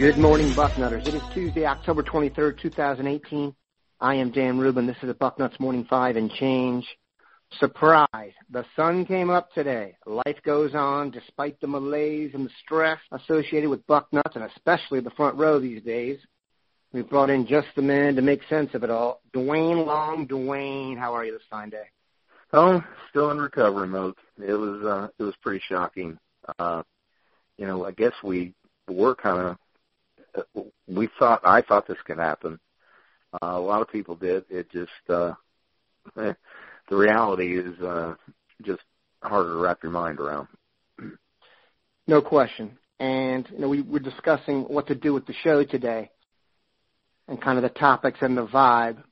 Good morning, Bucknutters. It is Tuesday, October 23rd, 2018. I am Dan Rubin. This is the Bucknuts Morning Five and Change. Surprise! The sun came up today. Life goes on despite the malaise and the stress associated with Bucknuts and especially the front row these days. We've brought in just the man to make sense of it all. Duane Long. Duane, how are you this fine day? Oh, still in recovery mode. It was uh it was pretty shocking. Uh you know, I guess we were kind of we thought I thought this could happen. Uh, a lot of people did. It just uh the reality is uh just harder to wrap your mind around. No question. And you know, we were discussing what to do with the show today, and kind of the topics and the vibe,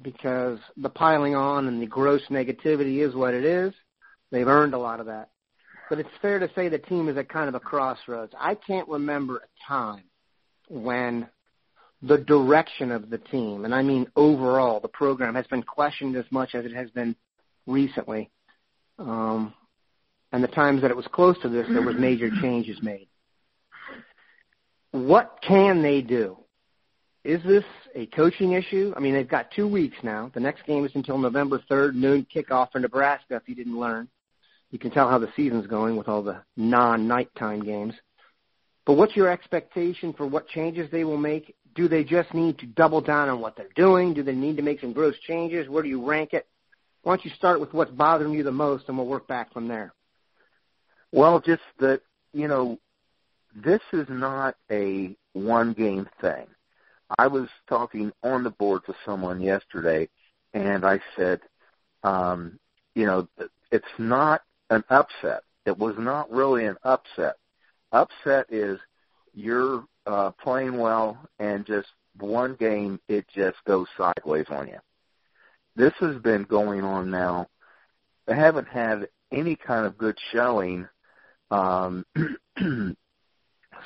because the piling on and the gross negativity is what it is. They've earned a lot of that. But it's fair to say the team is at kind of a crossroads. I can't remember a time when the direction of the team, and I mean overall, the program has been questioned as much as it has been recently. Um, and the times that it was close to this, there was major changes made. What can they do? Is this a coaching issue? I mean, they've got two weeks now. The next game is until November 3rd, noon kickoff for Nebraska, if you didn't learn. You can tell how the season's going with all the non-nighttime games. But what's your expectation for what changes they will make? Do they just need to double down on what they're doing? Do they need to make some gross changes? Where do you rank it? Why don't you start with what's bothering you the most, and we'll work back from there. Well, just that, you know, this is not a one game thing. I was talking on the board to someone yesterday, and I said, um, you know, it's not an upset. It was not really an upset. Upset is you're uh, playing well, and just one game, it just goes sideways on you. This has been going on now. They haven't had any kind of good showing um,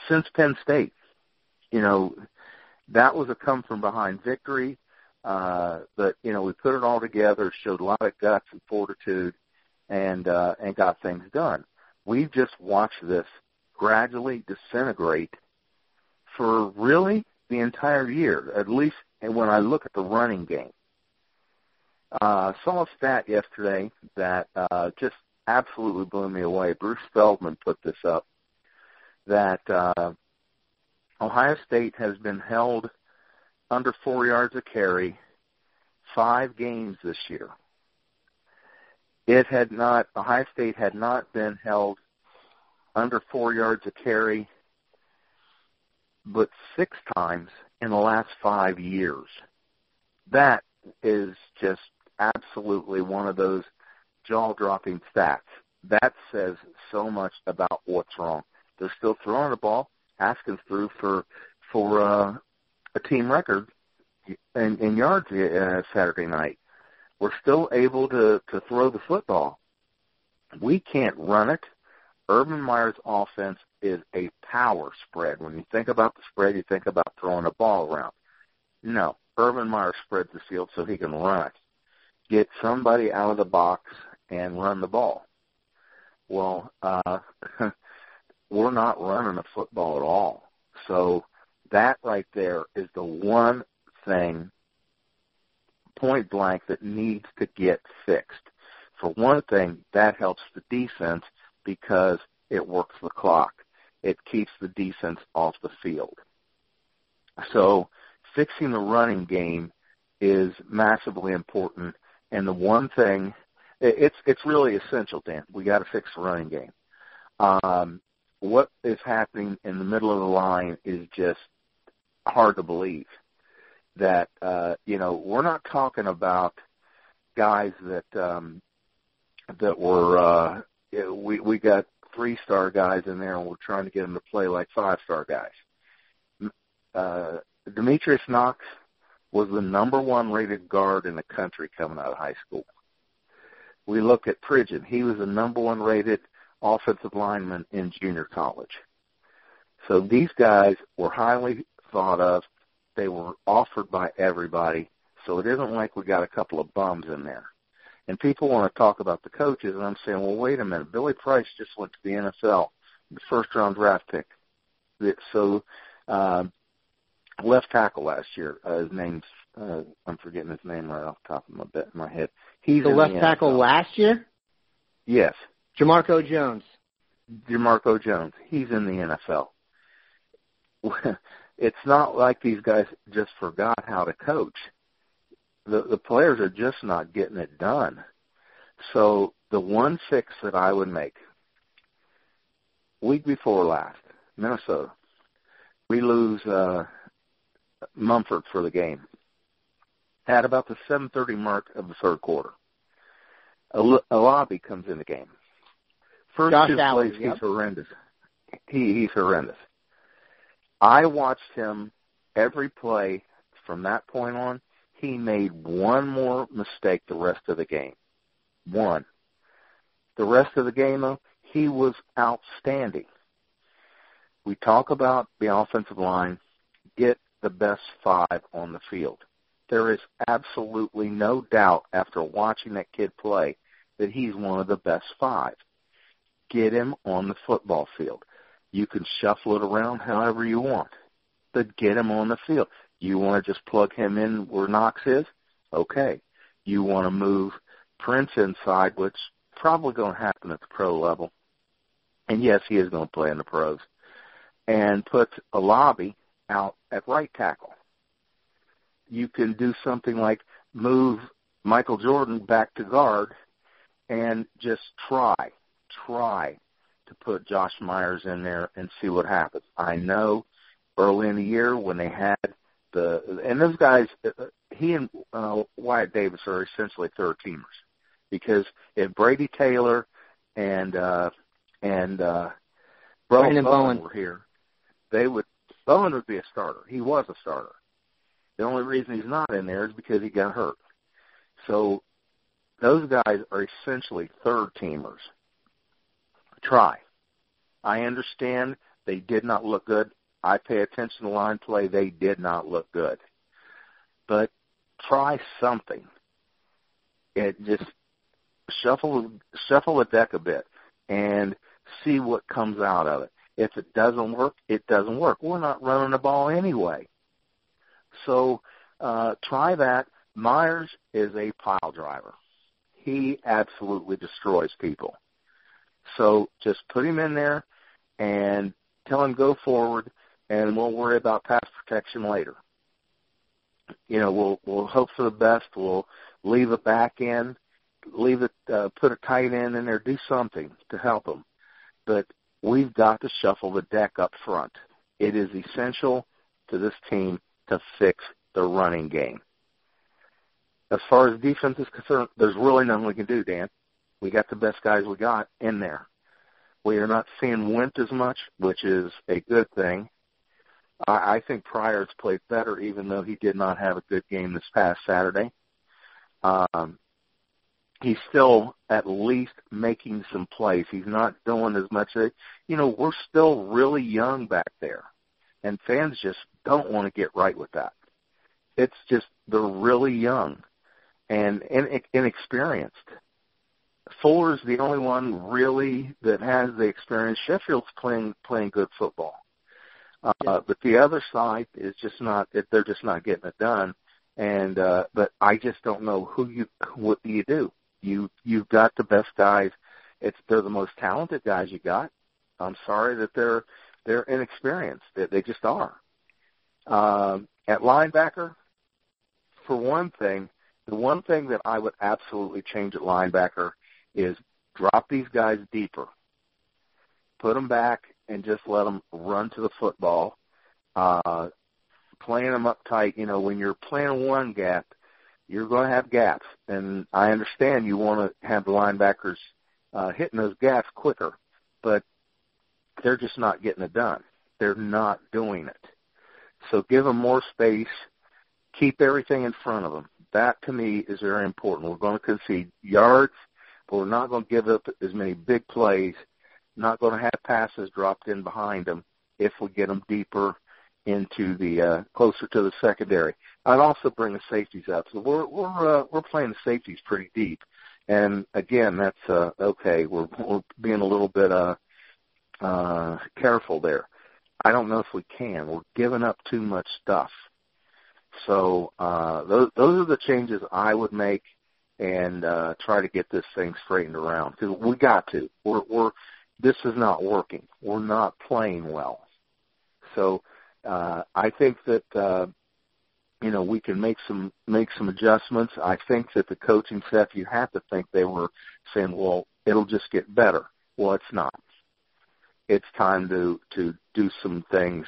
since Penn State. You know, that was a come from behind victory. Uh, but you know, we put it all together, showed a lot of guts and fortitude, and uh, and got things done. We've just watched this gradually disintegrate for really the entire year. At least when I look at the running game, uh, saw a stat yesterday that uh, just absolutely blew me away. Bruce Feldman put this up that uh, Ohio State has been held under four yards a carry five games this year. It had not Ohio State had not been held under four yards a carry but six times in the last five years. That is just absolutely one of those jaw dropping stats. That says so much about what's wrong. They're still throwing the ball. Haskins threw for for uh, a team record in, in yards uh, Saturday night. We're still able to to throw the football. We can't run it. Urban Meyer's offense is a power spread. When you think about the spread, you think about throwing a ball around. No, Urban Meyer spreads the field so he can run. Get somebody out of the box and run the ball. Well, uh, we're not running a football at all. So that right there is the one thing, point blank, that needs to get fixed. For one thing, that helps the defense because it works the clock. It keeps the defense off the field. So fixing the running game is massively important. And the one thing, it's it's really essential, Dan. We got to fix the running game. Um, what is happening in the middle of the line is just hard to believe. That uh, you know we're not talking about guys that um, that were uh, we we got three star guys in there and we're trying to get them to play like five star guys. Uh, Demetrius Knox was the number one rated guard in the country coming out of high school. We look at Pridgeon. He was the number one rated offensive lineman in junior college. So these guys were highly thought of. They were offered by everybody. So it isn't like we got a couple of bums in there. And people want to talk about the coaches, and I'm saying, well, wait a minute. Billy Price just went to the NFL, the first round draft pick. So, um, left tackle last year. Uh, his name's uh, I'm forgetting his name right off the top of my bit, my head. He's the left the tackle last year, Yes, Jamarco Jones. Demarco Jones. He's in the NFL. It's not like these guys just forgot how to coach. The the players are just not getting it done. So the one fix that I would make week before last, Minnesota, we lose uh Munford for the game. At about the 7:30 mark of the third quarter, a, Alabi comes in the game. First Josh two Allen, plays, yep. he's horrendous. He he's horrendous. I watched him every play from that point on. He made one more mistake the rest of the game. One. The rest of the game, though, he was outstanding. We talk about the offensive line. Get the best five on the field. There is absolutely no doubt after watching that kid play that he's one of the best five. Get him on the football field. You can shuffle it around however you want, but get him on the field. You want to just plug him in where Knox is? Okay. You want to move Prince inside, which probably going to happen at the pro level. And yes, he is going to play in the pros. And put Alabi out at right tackle. You can do something like move Michael Jordan back to guard and just try, try to put Josh Myers in there and see what happens. I know early in the year when they had the and those guys, he and uh, Wyatt Davis are essentially third teamers because if Brady Taylor and uh, and uh, Branden Bowen Bowen. were here, they would Bowen would be a starter. He was a starter. The only reason he's not in there is because he got hurt. So those guys are essentially third teamers. Try. I understand they did not look good. I pay attention to line play. They did not look good. But try something. It just shuffle shuffle the deck a bit and see what comes out of it. If it doesn't work, it doesn't work. We're not running the ball anyway. So uh, try that. Myers is a pile driver. He absolutely destroys people. So just put him in there and tell him go forward, and we'll worry about pass protection later. You know, we'll we'll hope for the best. We'll leave a back end, leave it, uh, put a tight end in there, do something to help them. But we've got to shuffle the deck up front. It is essential to this team to fix the running game. As far as defense is concerned, there's really nothing we can do, Dan. We got the best guys we got in there. We are not seeing Went as much, which is a good thing. I, I think Pryor's played better, even though he did not have a good game this past Saturday. Um, he's still at least making some plays. He's not doing as much. You know, we're still really young back there, and fans just don't want to get right with that. It's just they're really young and in, inexperienced. Fuller's the only one really that has the experience. Sheffield's playing playing good football, uh, but the other side is just not. They're just not getting it done. And uh, but I just don't know who you what do you do. You you've got the best guys. It's they're the most talented guys you got. I'm sorry that they're they're inexperienced. They, they just are. Um, at linebacker, for one thing, the one thing that I would absolutely change at linebacker is drop these guys deeper, put them back, and just let them run to the football. Uh, playing them up tight, you know, when you're playing one gap, you're going to have gaps, and I understand you want to have the linebackers uh, hitting those gaps quicker, but they're just not getting it done. They're not doing it. So give them more space. Keep everything in front of them. That to me is very important. We're going to concede yards, but we're not going to give up as many big plays. Not going to have passes dropped in behind them. if we get them deeper into the uh, closer to the secondary. I'd also bring the safeties up. So we're we're uh, we're playing the safeties pretty deep, and again, that's uh, okay. We're we're being a little bit uh, uh, careful there. I don't know if we can. We're giving up too much stuff. So uh, those those are the changes I would make and uh, try to get this thing straightened around because we got to. We're we're this is not working. We're not playing well. So uh, I think that uh, you know we can make some make some adjustments. I think that the coaching staff you have to think they were saying, well, it'll just get better. Well, it's not. It's time to to do some things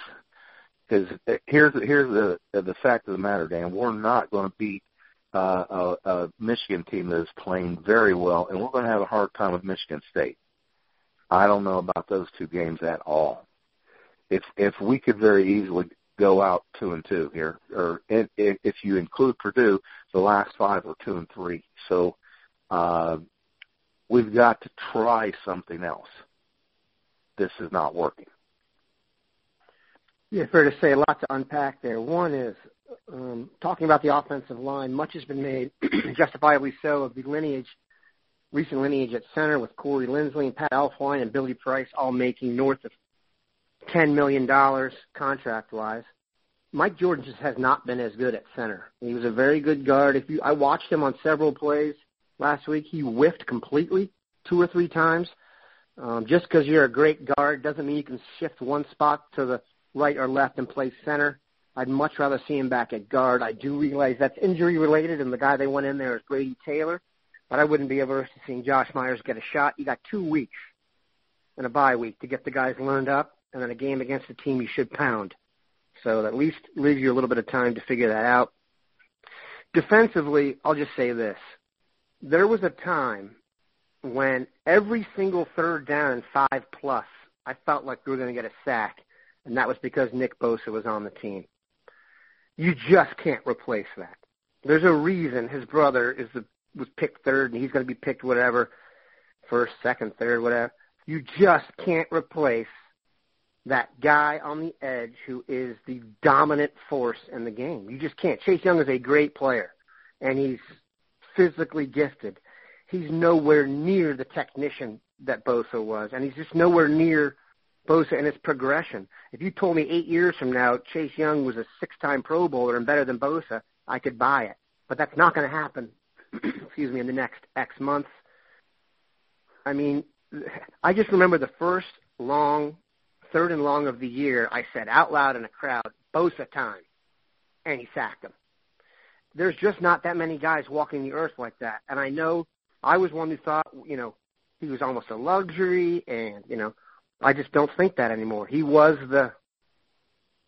because here's here's the the fact of the matter, Dan. We're not going to beat uh, a, a Michigan team that is playing very well, and we're going to have a hard time with Michigan State. I don't know about those two games at all if if we could very easily go out two and two here, or if, if you include Purdue, the last five are two and three. So uh, we've got to try something else. This is not working. Yeah, fair to say, a lot to unpack there. One is um, talking about the offensive line. Much has been made, justifiably so, of the lineage, recent lineage at center with Corey Linsley and Pat Elflein and Billy Price, all making north of ten million dollars contract wise. Mike Jordan just has not been as good at center. He was a very good guard. If you, I watched him on several plays last week. He whiffed completely two or three times. Um, just because you're a great guard doesn't mean you can shift one spot to the right or left and play center. I'd much rather see him back at guard. I do realize that's injury related, and the guy they went in there is Brady Taylor. But I wouldn't be averse to seeing Josh Myers get a shot. You got two weeks and a bye week to get the guys learned up and then a game against a team you should pound. So at least leaves you a little bit of time to figure that out. Defensively, I'll just say this. There was a time when every single third down and five plus, I felt like we were going to get a sack, and that was because Nick Bosa was on the team. You just can't replace that. There's a reason his brother is the was picked third, and he's going to be picked whatever, first, second, third, whatever. You just can't replace that guy on the edge who is the dominant force in the game. You just can't. Chase Young is a great player, and he's physically gifted. He's nowhere near the technician that Bosa was, and he's just nowhere near Bosa in his progression. If you told me eight years from now Chase Young was a six-time Pro Bowler and better than Bosa, I could buy it. But that's not going to happen. excuse me, in the next X months. I mean, I just remember the first long third and long of the year, I said out loud in a crowd, Bosa time, and he sacked him. There's just not that many guys walking the earth like that, and I know I was one who thought, you know, he was almost a luxury, and you know, I just don't think that anymore. He was the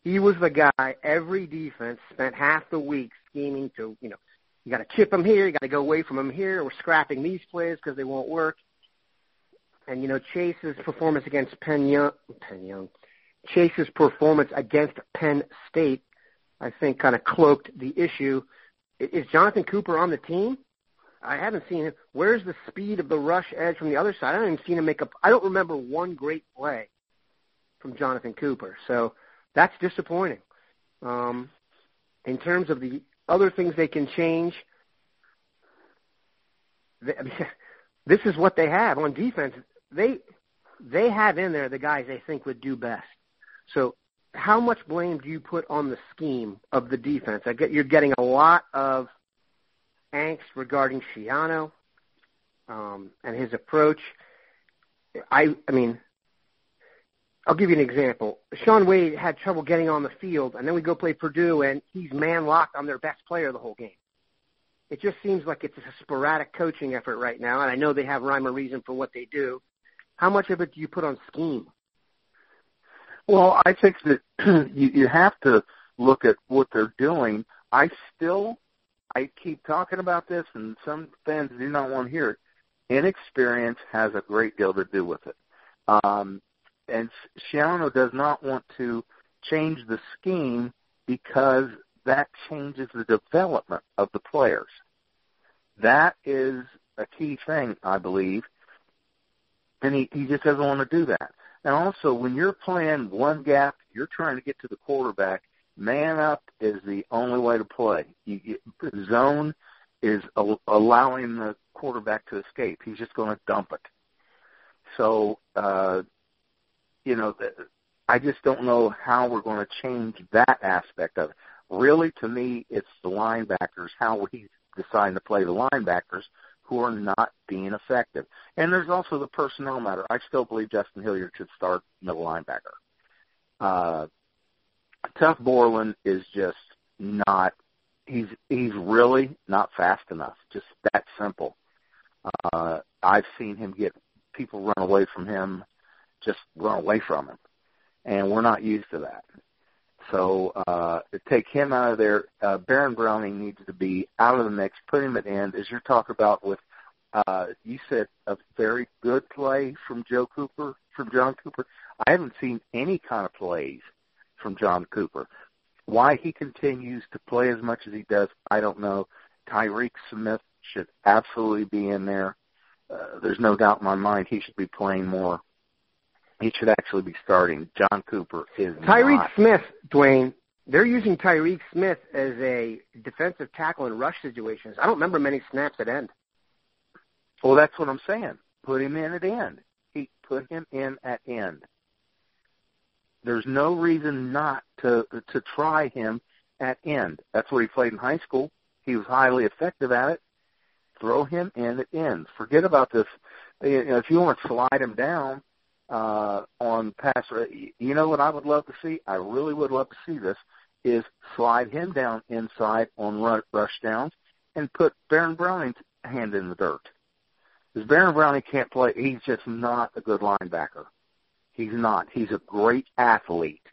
he was the guy every defense spent half the week scheming to, you know, you got to chip him here, you got to go away from him here. We're scrapping these plays because they won't work. And you know Chase's performance against Penn Young, Penn Young, Chase's performance against Penn State, I think, kind of cloaked the issue. Is Jonathan Cooper on the team? I haven't seen him. Where's the speed of the rush edge from the other side? I haven't even seen him make a. I don't remember one great play from Jonathan Cooper. So that's disappointing. Um, in terms of the other things they can change, this is what they have on defense they they have in there the guys they think would do best. So how much blame do you put on the scheme of the defense? I get you're getting a lot of angst regarding Schiano um, and his approach. I I mean, I'll give you an example. Shaun Wade had trouble getting on the field, and then we go play Purdue, and he's man locked on their best player the whole game. It just seems like it's a sporadic coaching effort right now, and I know they have rhyme or reason for what they do. How much of it do you put on scheme? Well, I think that you, you have to look at what they're doing. I still, I keep talking about this, and some fans do not want to hear it. Inexperience has a great deal to do with it. Um, and Schiano does not want to change the scheme because that changes the development of the players. That is a key thing, I believe and he he just doesn't want to do that. And also, when you're playing one gap, you're trying to get to the quarterback. Man up is the only way to play. You, you, zone is a, allowing the quarterback to escape. He's just going to dump it. So, uh, you know, I just don't know how we're going to change that aspect of it. Really, to me, it's the linebackers, how we decide to play the linebackers who are not being effective. And there's also the personnel matter. I still believe Justin Hilliard should start middle linebacker. Uh, Tuf Borland is just not. He's he's really not fast enough. Just that simple. Uh, I've seen him get people run away from him, just run away from him, and we're not used to that. So uh, take him out of there, uh, Baron Browning needs to be out of the mix. Put him at end, as you're talking about with. Uh, you said a very good play from Joe Cooper, from John Cooper. I haven't seen any kind of plays from John Cooper. Why he continues to play as much as he does, I don't know. Tyreke Smith should absolutely be in there. Uh, there's no doubt in my mind he should be playing more he should actually be starting. John Cooper is Tyreke not. Smith, Duane. They're using Tyreke Smith as a defensive tackle in rush situations. I don't remember many snaps at end. Well, that's what I'm saying. Put him in at end. He put him in at end. There's no reason not to to try him at end. That's where he played in high school. He was highly effective at it. Throw him in at end. Forget about this. You know, if you want to slide him down, uh, on pass. You know what I would love to see? I really would love to see this is slide him down inside on rush downs and put Baron Browning's hand in the dirt. Because Baron Browning can't play. He's just not a good linebacker. He's not. He's a great athlete.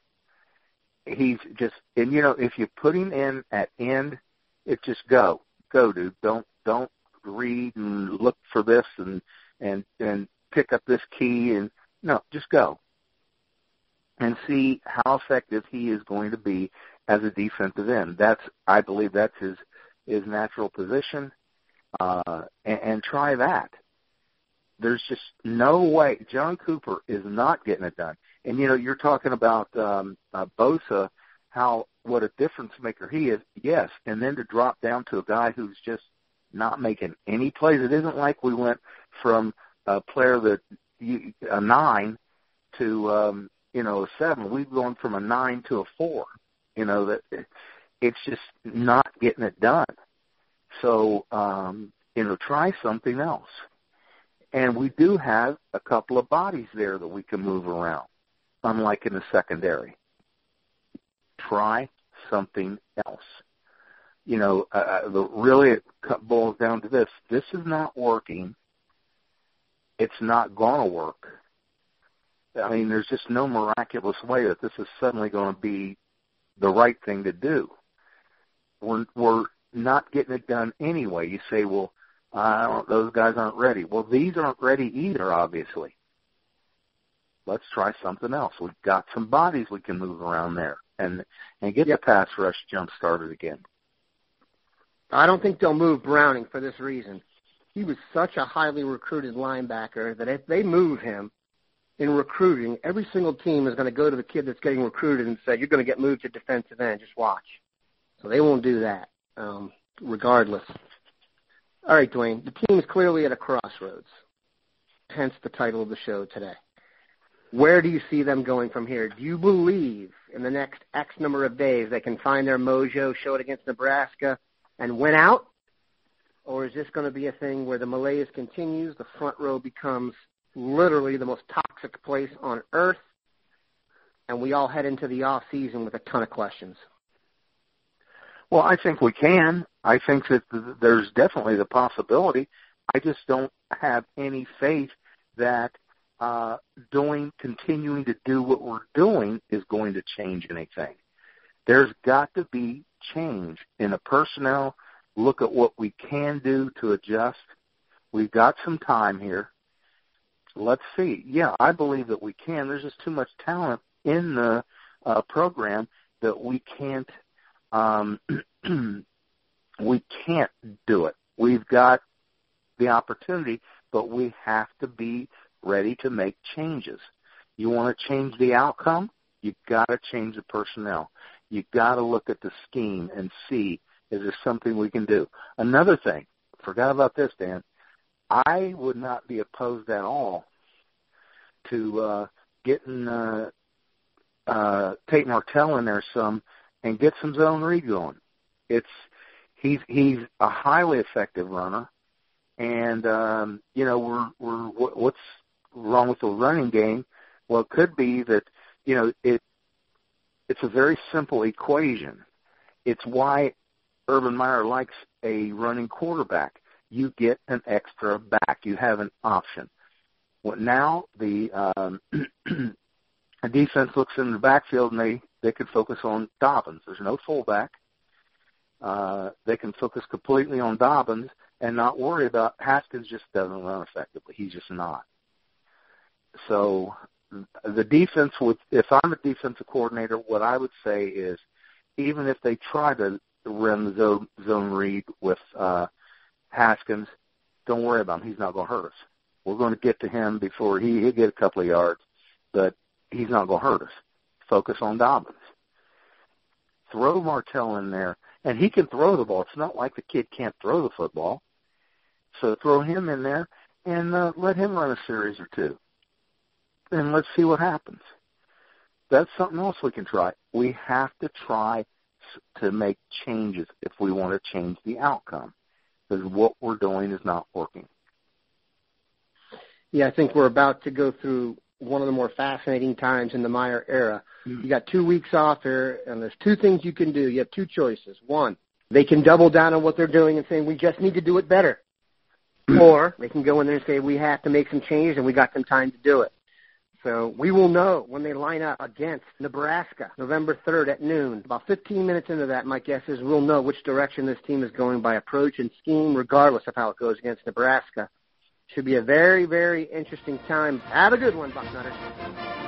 He's just, and you know, if you put him in at end, it just go, go, dude. Don't don't read and look for this and and and pick up this key and no, just go and see how effective he is going to be as a defensive end. That's I believe that's his his natural position, uh, and, and try that. There's just no way John Cooper is not getting it done. And you know, you're talking about um, uh, Bosa, how what a difference maker he is. Yes, and then to drop down to a guy who's just not making any plays. It isn't like we went from a player that a nine to um, you know a seven. We've gone from a nine to a four. You know that it's just not getting it done. So um, you know, try something else. And we do have a couple of bodies there that we can move around, unlike in the secondary. Try something else. You know, uh, uh the, really it boils down to this: this is not working it's not going to work. I mean, there's just no miraculous way that this is suddenly going to be the right thing to do. We're we're not getting it done anyway. You say, well, I don't, those guys aren't ready. Well, these aren't ready either, obviously. Let's try something else. We've got some bodies we can move around there and and get yep. the pass rush jump started again. I don't think they'll move Browning for this reason he was such a highly recruited linebacker that if they move him in recruiting, every single team is going to go to the kid that's getting recruited and say, "You're going to get moved to defensive end. Just watch." So they won't do that, um, regardless. All right, Duane. The team is clearly at a crossroads. Hence the title of the show today. Where do you see them going from here? Do you believe in the next X number of days they can find their mojo, show it against Nebraska, and win out? Or is this going to be a thing where the malaise continues, the front row becomes literally the most toxic place on earth, and we all head into the off season with a ton of questions? Well, I think we can. I think that there's definitely the possibility. I just don't have any faith that uh, doing, continuing to do what we're doing is going to change anything. There's got to be change in the personnel look at what we can do to adjust. We've got some time here. Let's see. Yeah, I believe that we can. There's just too much talent in the uh, program that we can't um, we can't do it. We've got the opportunity, but we have to be ready to make changes. You want to change the outcome? You've got to change the personnel. You've got to look at the scheme and see is there something we can do. Another thing, forgot about this, Dan. I would not be opposed at all to uh, getting uh, uh, Tate Martell in there some and get some zone read going. It's he's he's a highly effective runner, and um, you know we're we're what's wrong with the running game? Well, it could be that you know it it's a very simple equation. It's why Urban Meyer likes a running quarterback. You get an extra back. You have an option. Well, now the um, defense looks in the backfield and they they can focus on Dobbins. There's no fullback. Uh, they can focus completely on Dobbins and not worry about Haskins. Just doesn't run effectively. He's just not. So the defense would, if I'm a defensive coordinator, what I would say is, even if they try to the zone, zone read with uh, Haskins, don't worry about him. He's not going to hurt us. We're going to get to him before he he'll get a couple of yards, but he's not going to hurt us. Focus on Dobbins. Throw Martell in there, and he can throw the ball. It's not like the kid can't throw the football. So throw him in there and uh, let him run a series or two, and let's see what happens. That's something else we can try. We have to try to make changes if we want to change the outcome, because what we're doing is not working. Yeah, I think we're about to go through one of the more fascinating times in the Meyer era. Mm-hmm. You got two weeks off here, and there's two things you can do. You have two choices. One, they can double down on what they're doing and say we just need to do it better, or they can go in there and say we have to make some changes and we got some time to do it. So we will know when they line up against Nebraska, November 3rd at noon. About 15 minutes into that, my guess is we'll know which direction this team is going by approach and scheme, regardless of how it goes against Nebraska. Should be a very, very interesting time. Have a good one, Bucknutters.